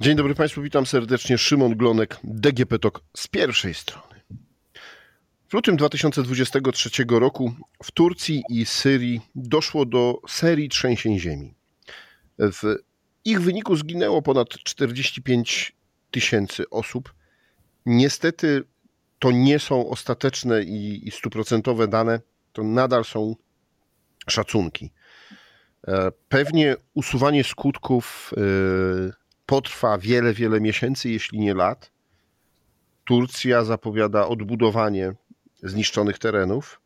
Dzień dobry Państwu, witam serdecznie. Szymon Glonek, DGP TOK z pierwszej strony. W lutym 2023 roku w Turcji i Syrii doszło do serii trzęsień ziemi. W ich wyniku zginęło ponad 45 tysięcy osób. Niestety to nie są ostateczne i stuprocentowe dane, to nadal są szacunki. E, pewnie usuwanie skutków e, potrwa wiele, wiele miesięcy, jeśli nie lat. Turcja zapowiada odbudowanie zniszczonych terenów.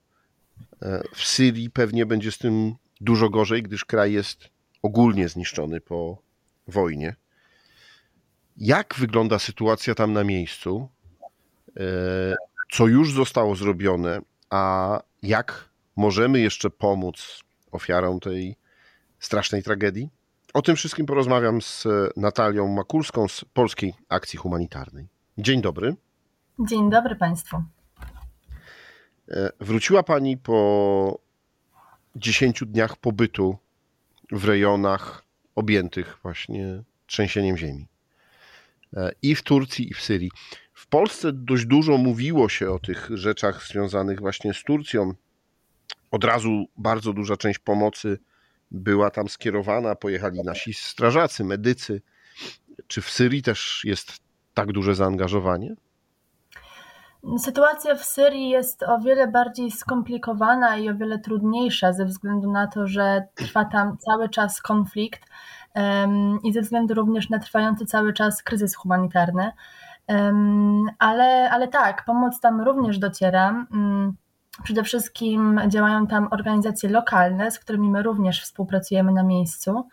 E, w Syrii pewnie będzie z tym dużo gorzej, gdyż kraj jest ogólnie zniszczony po wojnie. Jak wygląda sytuacja tam na miejscu? Co już zostało zrobione, a jak możemy jeszcze pomóc ofiarom tej strasznej tragedii? O tym wszystkim porozmawiam z Natalią Makulską z Polskiej Akcji Humanitarnej. Dzień dobry. Dzień dobry Państwu. E, wróciła Pani po 10 dniach pobytu w rejonach objętych właśnie trzęsieniem ziemi. E, I w Turcji, i w Syrii. W Polsce dość dużo mówiło się o tych rzeczach związanych właśnie z Turcją. Od razu bardzo duża część pomocy była tam skierowana, pojechali nasi strażacy, medycy. Czy w Syrii też jest tak duże zaangażowanie? Sytuacja w Syrii jest o wiele bardziej skomplikowana i o wiele trudniejsza ze względu na to, że trwa tam cały czas konflikt i ze względu również na trwający cały czas kryzys humanitarny. Um, ale, ale tak, pomoc tam również dociera. Przede wszystkim działają tam organizacje lokalne, z którymi my również współpracujemy na miejscu.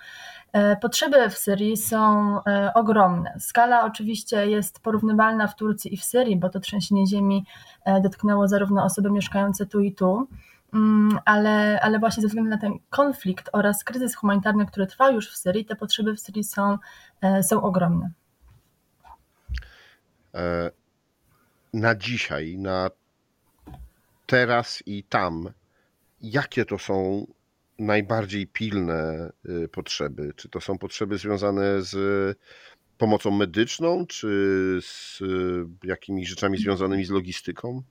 E, potrzeby w Syrii są e, ogromne. Skala oczywiście jest porównywalna w Turcji i w Syrii, bo to trzęsienie ziemi e, dotknęło zarówno osoby mieszkające tu i tu, mm, ale, ale właśnie ze względu na ten konflikt oraz kryzys humanitarny, który trwa już w Syrii, te potrzeby w Syrii są, są ogromne. Na dzisiaj, na teraz i tam, jakie to są najbardziej pilne y, potrzeby? Czy to są potrzeby związane z pomocą medyczną, czy z y, jakimiś rzeczami związanymi z logistyką?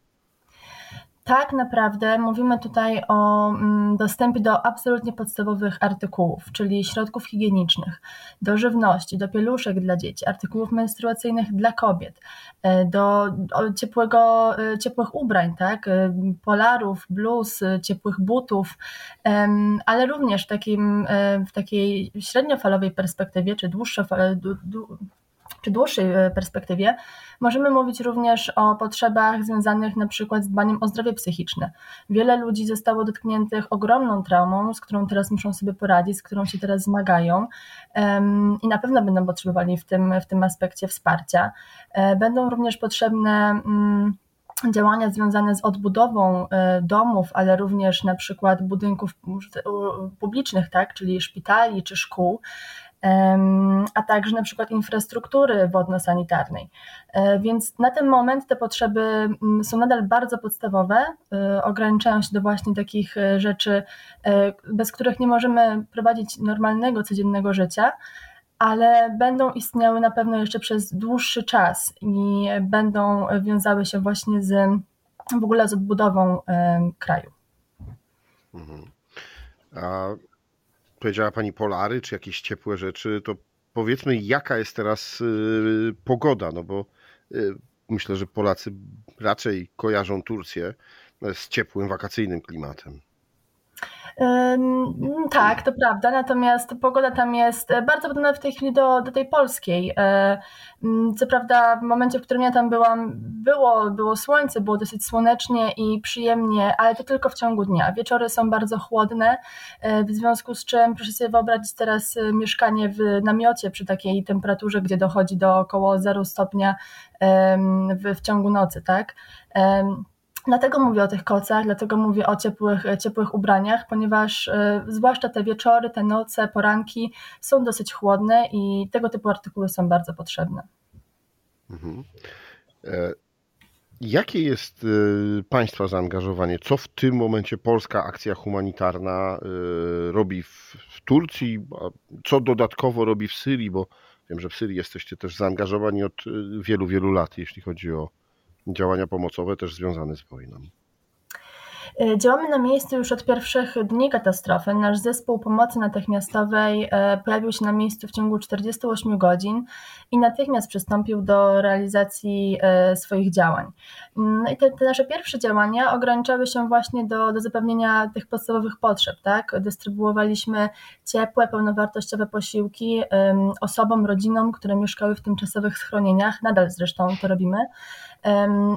Tak naprawdę mówimy tutaj o mm, dostępie do absolutnie podstawowych artykułów, czyli środków higienicznych, do żywności, do pieluszek dla dzieci, artykułów menstruacyjnych dla kobiet, e, do ciepłego, e, ciepłych ubrań, tak? E, polarów, bluz, ciepłych butów, ale również w, takim, w takiej średniofalowej perspektywie, czy dłuższofalowej, czy dłuższej e, perspektywie, możemy mówić również o potrzebach związanych na przykład z dbaniem o zdrowie psychiczne. Wiele ludzi zostało dotkniętych ogromną traumą, z którą teraz muszą sobie poradzić, z którą się teraz zmagają i na pewno będą potrzebowali w tym, w tym aspekcie wsparcia. E, będą również potrzebne mm, działania związane z odbudową e, domów, ale również na przykład budynków publicznych, tak, czyli szpitali czy szkół a także na przykład infrastruktury wodno-sanitarnej. E, więc na ten moment te potrzeby mm, są nadal bardzo podstawowe, e, ograniczają się do właśnie takich e, rzeczy, bez których nie możemy prowadzić normalnego, codziennego życia, ale będą istniały na pewno jeszcze przez dłuższy czas i będą wiązały się właśnie z w ogóle z odbudową kraju. Mhm. A powiedziała Pani polary, czy jakieś ciepłe rzeczy, to powiedzmy, jaka jest teraz y, pogoda, no bo y, myślę, że Polacy raczej kojarzą Turcję z ciepłym, wakacyjnym klimatem. Tak, to prawda, natomiast pogoda tam jest e, bardzo podobna w tej chwili do, do tej polskiej. E, co prawda, w momencie, w którym ja tam byłam, było, było słońce, było dosyć słonecznie i przyjemnie, ale to tylko w ciągu dnia. Wieczory są bardzo chłodne, e, w związku z czym proszę sobie wyobrazić teraz mieszkanie w namiocie przy takiej temperaturze, gdzie dochodzi do około 0 stopnia w, w ciągu nocy, tak? Dlatego mówię o tych kocach, dlatego mówię o ciepłych, ciepłych ubraniach, ponieważ y, zwłaszcza te wieczory, te noce, poranki są dosyć chłodne i tego typu artykuły są bardzo potrzebne. Mhm. E, jakie jest y, Państwa zaangażowanie? Co w tym momencie polska akcja humanitarna y, robi w, w Turcji? Co dodatkowo robi w Syrii? Bo Wiem, że w Syrii jesteście też zaangażowani od wielu, wielu lat, jeśli chodzi o działania pomocowe też związane z wojną. E, działamy na miejscu już od pierwszych dni katastrofy. Nasz zespół pomocy natychmiastowej e, pojawił się na miejscu w ciągu 48 godzin i natychmiast przystąpił do realizacji e, swoich działań. No i te, te nasze pierwsze działania ograniczały się właśnie do, do zapewnienia tych podstawowych potrzeb. Tak? Dystrybuowaliśmy ciepłe, pełnowartościowe posiłki osobom, rodzinom, które mieszkały w tymczasowych schronieniach. Nadal zresztą to robimy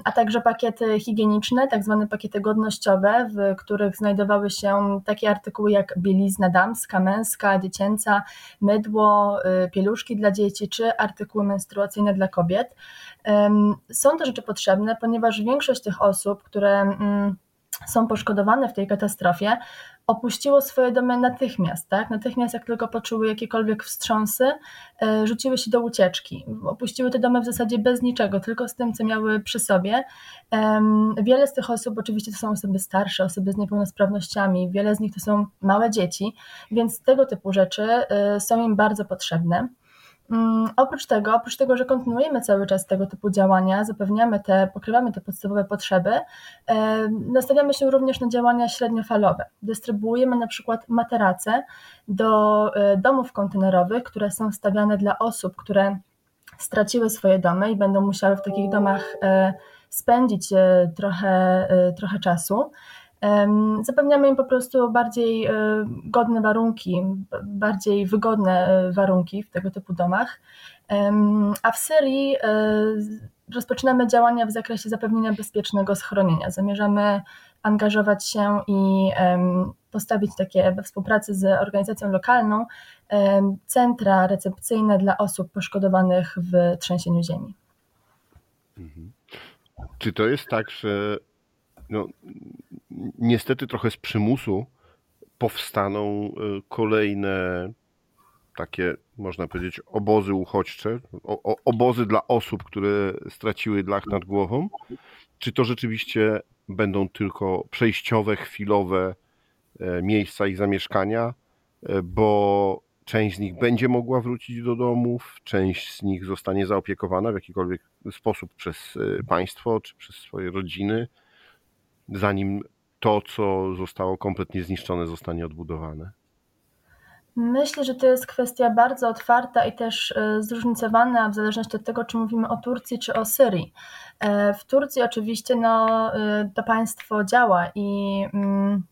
a także pakiety higieniczne, tak zwane pakiety godnościowe, w których znajdowały się takie artykuły jak bielizna damska, męska, dziecięca, mydło, y, pieluszki dla dzieci czy artykuły menstruacyjne dla kobiet. Są to rzeczy potrzebne, ponieważ większość tych osób, które mm, są poszkodowane w tej katastrofie, opuściło swoje domy natychmiast, tak? Natychmiast, jak tylko poczuły jakiekolwiek wstrząsy, e, rzuciły się do ucieczki. Opuściły te domy w zasadzie bez niczego, tylko z tym, co miały przy sobie. Wiele z tych osób oczywiście to są osoby starsze, osoby z niepełnosprawnościami, wiele z nich to są małe dzieci, więc tego typu rzeczy e, są im bardzo potrzebne. Mm, oprócz tego, oprócz tego, że kontynuujemy cały czas tego typu działania, zapewniamy te, pokrywamy te podstawowe potrzeby, e, nastawiamy się również na działania średniofalowe. Dystrybuujemy na przykład materace do e, domów kontenerowych, które są stawiane dla osób, które straciły swoje domy i będą musiały w takich domach e, spędzić trochę, trochę czasu. Zapewniamy im po prostu bardziej e, godne warunki, bardziej wygodne e, warunki w tego typu domach. A w Syrii e, rozpoczynamy działania w zakresie zapewnienia bezpiecznego schronienia. Zamierzamy angażować się i postawić takie we współpracy z organizacją lokalną centra recepcyjne dla osób poszkodowanych w trzęsieniu ziemi. Mhm. Czy to jest tak, że no, niestety trochę z przymusu powstaną y, kolejne takie, można powiedzieć, obozy uchodźcze, o, obozy dla osób, które straciły dach nad głową? Czy to rzeczywiście będą tylko przejściowe, chwilowe e, miejsca ich zamieszkania, e, bo część z nich będzie mogła wrócić do domów, część z nich zostanie zaopiekowana w jakikolwiek sposób przez e, państwo czy przez swoje rodziny, zanim to, co zostało kompletnie zniszczone, zostanie odbudowane? Myślę, że to jest kwestia bardzo otwarta i też e, zróżnicowana w zależności od tego, czy mówimy o Turcji czy o Syrii. E, w Turcji oczywiście no, e, to państwo działa i mm,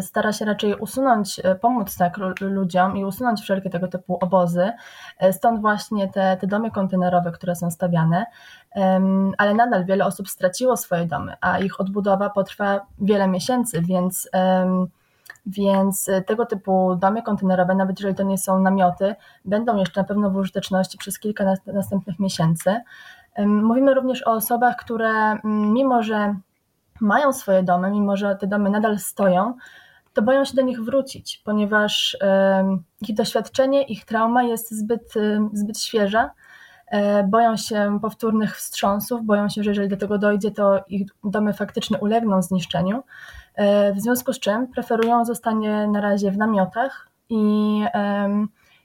stara się raczej usunąć, pomóc tak ludziom i usunąć wszelkie tego typu obozy. Stąd właśnie te, te domy kontenerowe, które są stawiane ale nadal wiele osób straciło swoje domy, a ich odbudowa potrwa wiele miesięcy, więc, więc tego typu domy kontenerowe, nawet jeżeli to nie są namioty, będą jeszcze na pewno w użyteczności przez kilka następnych miesięcy. Mówimy również o osobach, które mimo, że mają swoje domy, mimo, że te domy nadal stoją, to boją się do nich wrócić, ponieważ ich doświadczenie, ich trauma jest zbyt, zbyt świeża, E, boją się powtórnych wstrząsów, boją się, że jeżeli do tego dojdzie, to ich domy faktycznie ulegną zniszczeniu. E, w związku z czym preferują zostanie na razie w namiotach i,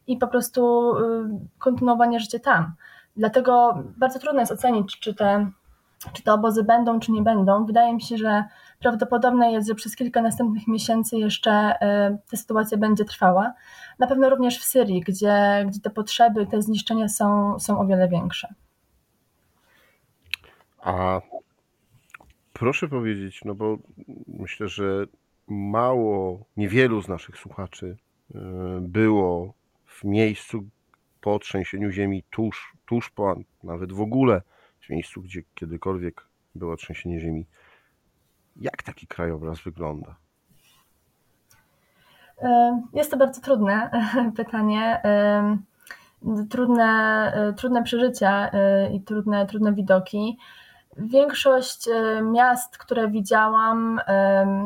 i po prostu y, kontynuowanie życia tam. Dlatego bardzo trudno jest ocenić, czy te, czy te obozy będą, czy nie będą. Wydaje mi się, że prawdopodobne jest, że przez kilka następnych miesięcy jeszcze e, ta sytuacja będzie trwała. Na pewno również w Syrii, gdzie, gdzie te potrzeby, te zniszczenia są, są o wiele większe. A proszę powiedzieć, no bo myślę, że mało, niewielu z naszych słuchaczy e, było w miejscu po trzęsieniu ziemi tuż, tuż po, nawet w ogóle w miejscu, gdzie kiedykolwiek było trzęsienie ziemi. Jak taki krajobraz wygląda? E, jest to bardzo trudne pytanie. E, trudne, e, trudne przeżycia i trudne, trudne widoki. Większość miast, które widziałam,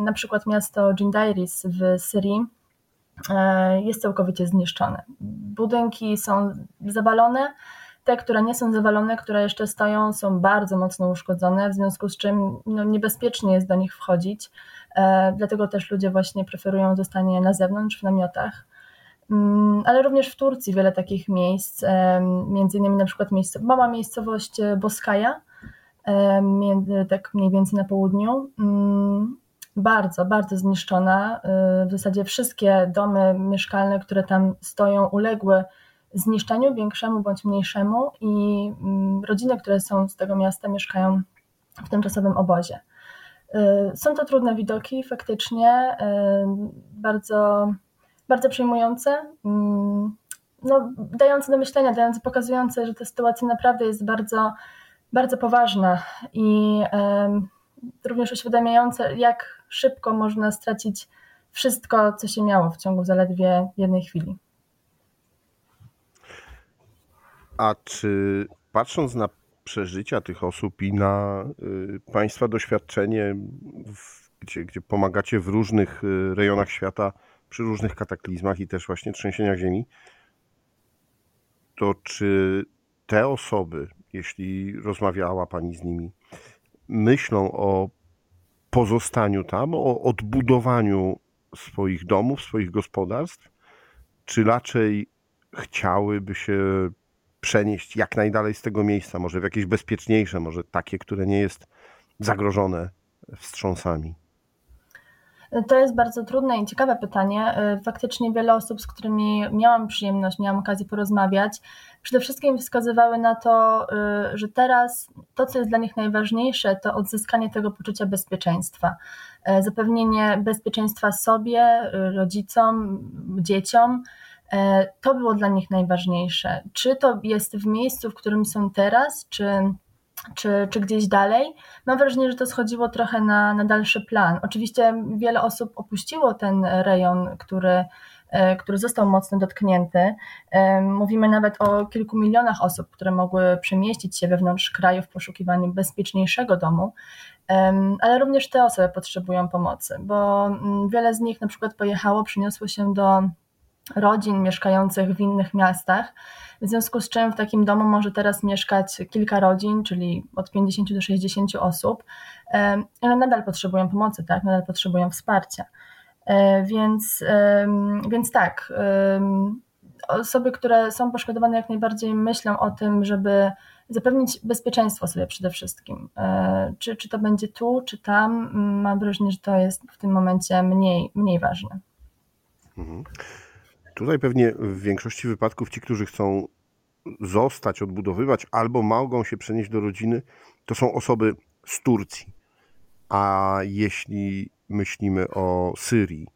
na przykład miasto Jindairis w Syrii, jest całkowicie zniszczone. Budynki są zawalone, te, które nie są zawalone, które jeszcze stoją, są bardzo mocno uszkodzone, w związku z czym no, niebezpiecznie jest do nich wchodzić. E, dlatego też ludzie właśnie preferują zostanie na zewnątrz, w namiotach. Mm, ale również w Turcji wiele takich miejsc, między innymi na przykład miejsce, mała miejscowość Boskaja, tak mniej więcej na południu, mm, bardzo, bardzo zniszczona. W zasadzie wszystkie domy mieszkalne, które tam stoją, uległy zniszczeniu większemu bądź mniejszemu i mm, rodziny, które są z tego miasta, mieszkają w tymczasowym obozie. Y, są to trudne widoki, faktycznie, y, bardzo, bardzo przejmujące, mm, no, dające do myślenia, dające, pokazujące, że ta sytuacja naprawdę jest bardzo, bardzo poważna i również uświadamiające, jak szybko można stracić wszystko, co się miało w ciągu zaledwie jednej chwili. A czy patrząc na przeżycia tych osób i na y, Państwa doświadczenie, w, gdzie, gdzie pomagacie w różnych y, rejonach świata, przy różnych kataklizmach i też właśnie trzęsieniach ziemi, to czy te osoby, jeśli rozmawiała Pani z nimi, myślą o pozostaniu tam, o odbudowaniu swoich domów, swoich gospodarstw, czy raczej chciałyby się przenieść jak najdalej z tego miejsca, może w jakieś bezpieczniejsze, może takie, które nie jest zagrożone wstrząsami? To jest bardzo trudne i ciekawe pytanie. Faktycznie wiele osób, z którymi miałam przyjemność, miałam okazję porozmawiać, przede wszystkim wskazywały na to, że teraz to, co jest dla nich najważniejsze, to odzyskanie tego poczucia bezpieczeństwa. Zapewnienie bezpieczeństwa sobie, rodzicom, dzieciom to było dla nich najważniejsze. Czy to jest w miejscu, w którym są teraz, czy, czy, czy gdzieś dalej? Mam wrażenie, że to schodziło trochę na, na dalszy plan. Oczywiście wiele osób opuściło ten rejon, który, e, który został mocno dotknięty. E, mówimy nawet o kilku milionach osób, które mogły przemieścić się wewnątrz kraju w poszukiwaniu bezpieczniejszego domu, ale również te osoby potrzebują pomocy, bo mm, wiele z nich na przykład pojechało, przyniosło się do rodzin mieszkających w innych miastach, w związku z czym w takim domu może teraz mieszkać kilka rodzin, czyli od 50 do 60 osób, ale nadal potrzebują pomocy, tak? nadal potrzebują wsparcia. E, więc, więc tak, osoby, które są poszkodowane, jak najbardziej myślą o tym, żeby zapewnić bezpieczeństwo sobie przede wszystkim. E, czy, czy to będzie tu, czy tam, mam wrażenie, że to jest w tym momencie mniej, mniej ważne. Mhm. Tutaj pewnie w większości wypadków ci, którzy chcą zostać, odbudowywać albo mogą się przenieść do rodziny, to są osoby z Turcji. A jeśli myślimy o Syrii,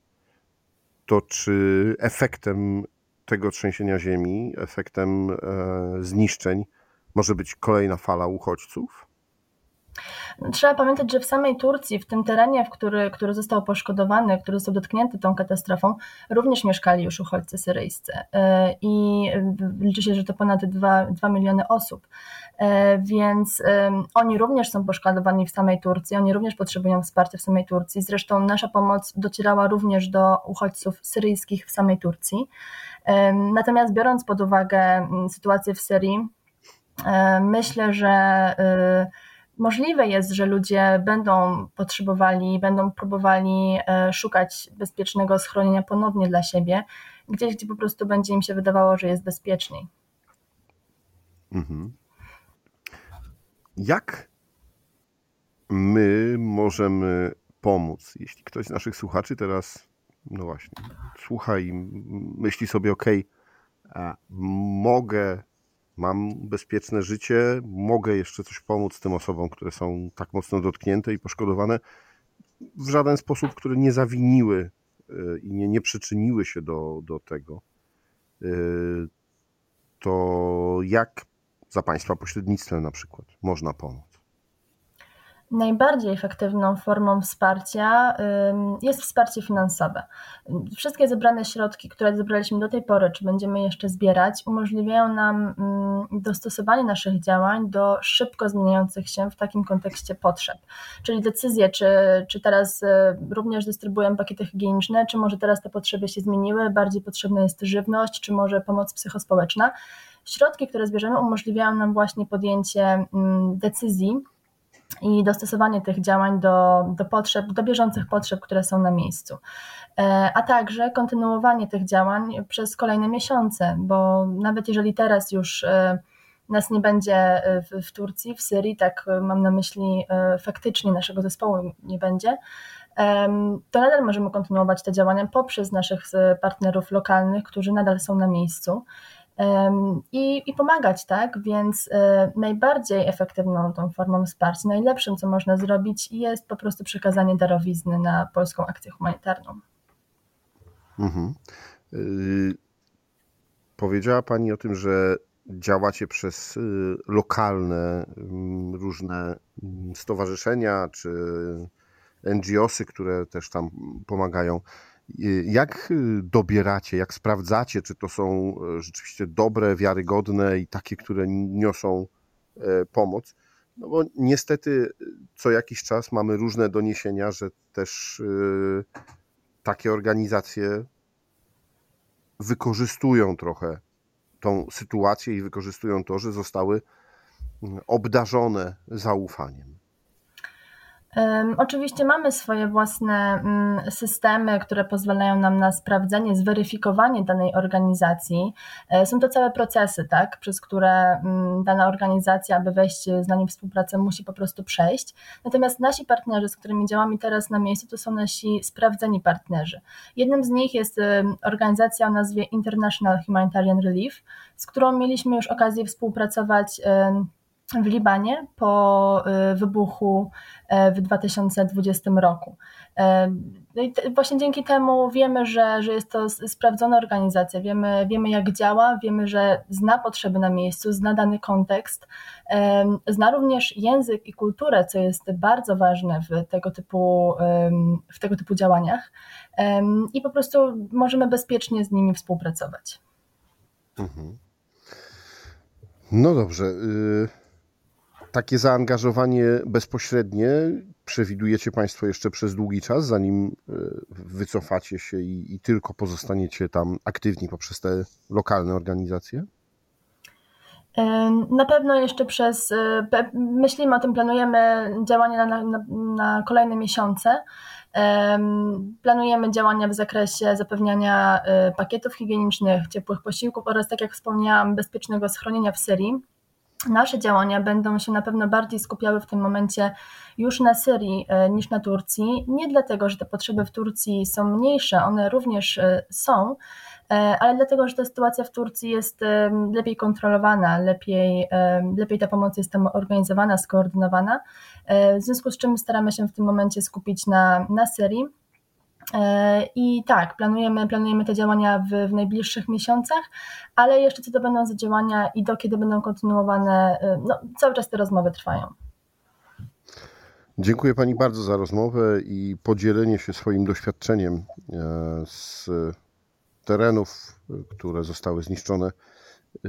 to czy efektem tego trzęsienia ziemi, efektem e, zniszczeń może być kolejna fala uchodźców? Trzeba pamiętać, że w samej Turcji, w tym terenie, w który, który został poszkodowany, który został dotknięty tą katastrofą, również mieszkali już uchodźcy syryjscy. E, I liczy się, że to ponad 2, 2 miliony osób. E, więc oni również są poszkodowani w samej Turcji, oni również potrzebują wsparcia w samej Turcji. Zresztą nasza pomoc docierała również do uchodźców syryjskich w samej Turcji. Natomiast biorąc pod uwagę sytuację w Syrii, e, myślę, że Możliwe jest, że ludzie będą potrzebowali, będą próbowali e, szukać bezpiecznego schronienia ponownie dla siebie, gdzieś, gdzie po prostu będzie im się wydawało, że jest bezpieczniej. Mhm. Jak my możemy pomóc? Jeśli ktoś z naszych słuchaczy teraz, no właśnie, słucha i myśli sobie, ok, mogę mam bezpieczne życie, mogę jeszcze coś pomóc tym osobom, które są tak mocno dotknięte i poszkodowane, w żaden sposób, które nie zawiniły e, i nie, nie przyczyniły się do, do tego, e, to jak za Państwa pośrednictwem na przykład można pomóc? Najbardziej efektywną formą wsparcia jest wsparcie finansowe. Wszystkie zebrane środki, które zebraliśmy do tej pory, czy będziemy jeszcze zbierać, umożliwiają nam dostosowanie naszych działań do szybko zmieniających się w takim kontekście potrzeb. Czyli decyzje, czy, czy teraz y, również dystrybuujemy pakiety higieniczne, czy może teraz te potrzeby się zmieniły, bardziej potrzebna jest żywność, czy może pomoc psychospołeczna. Środki, które zbierzemy, umożliwiają nam właśnie podjęcie decyzji, i dostosowanie tych działań do, do potrzeb, do bieżących potrzeb, które są na miejscu. A także kontynuowanie tych działań przez kolejne miesiące, bo nawet jeżeli teraz już nas nie będzie w, w Turcji, w Syrii, tak mam na myśli faktycznie naszego zespołu nie będzie, to nadal możemy kontynuować te działania poprzez naszych partnerów lokalnych, którzy nadal są na miejscu. I, i, pomagać, tak? Więc e, najbardziej efektywną tą formą wsparcia, najlepszym, co można zrobić, jest po prostu przekazanie darowizny na polską akcję humanitarną. Mhm. Yy, powiedziała Pani o tym, że działacie przez y, lokalne mm, różne mm, stowarzyszenia czy NGOsy, które też tam pomagają. Jak dobieracie, jak sprawdzacie, czy to są e, rzeczywiście dobre, wiarygodne i takie, które niosą e, pomoc? No bo niestety co jakiś czas mamy różne doniesienia, że też takie organizacje wykorzystują trochę tą sytuację i wykorzystują to, że zostały obdarzone zaufaniem. Oczywiście mamy swoje własne mm, systemy, które pozwalają nam na sprawdzenie, zweryfikowanie danej organizacji. E, są to całe procesy, tak, przez które mm, dana organizacja, aby wejść z nami w współpracę, musi po prostu przejść. Natomiast nasi partnerzy, z którymi działamy teraz na miejscu, to są nasi sprawdzeni partnerzy. Jednym z nich jest organizacja o nazwie International Humanitarian Relief, z którą mieliśmy już okazję współpracować w Libanie po y, wybuchu e, w 2020 roku. E, no i właśnie dzięki temu wiemy, że, że jest to sprawdzona organizacja, wiemy, wiemy jak działa, wiemy, że zna potrzeby na miejscu, zna dany kontekst, zna również język i kulturę, co jest bardzo ważne w tego typu, w tego typu działaniach i po prostu możemy bezpiecznie z nimi współpracować. Mhm. No dobrze. Y takie zaangażowanie bezpośrednie przewidujecie Państwo jeszcze przez długi czas, zanim e, wycofacie się i, i tylko pozostaniecie tam aktywni poprzez te lokalne organizacje? Na pewno jeszcze przez, e, myślimy o tym, planujemy działania na, na, na, kolejne miesiące. Planujemy działania w zakresie zapewniania e, pakietów higienicznych, ciepłych posiłków oraz, tak jak wspomniałam, bezpiecznego schronienia w Syrii nasze działania będą się na pewno bardziej skupiały w tym momencie już na Syrii e, niż na Turcji. Nie dlatego, że te potrzeby w Turcji są mniejsze, one również e, są, e, ale dlatego, że ta sytuacja w Turcji jest lepiej kontrolowana, lepiej, lepiej ta pomoc jest tam organizowana, skoordynowana. W związku z czym staramy się w tym momencie skupić na, na Syrii. E, I tak, planujemy, planujemy te działania w, w, najbliższych miesiącach, ale jeszcze co to będą za działania i do kiedy będą kontynuowane, e, no, cały czas te rozmowy trwają. Dziękuję Pani bardzo za rozmowę i podzielenie się swoim doświadczeniem e, z terenów, które zostały zniszczone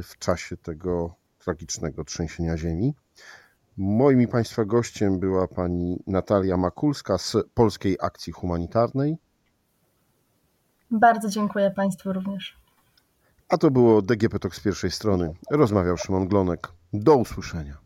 w czasie tego tragicznego trzęsienia ziemi. Moim i Państwa gościem była pani Natalia Makulska z Polskiej Akcji Humanitarnej. Bardzo dziękuję Państwu również. A to było DGP Talk z pierwszej strony. Rozmawiał Szymon Glonek. Do usłyszenia.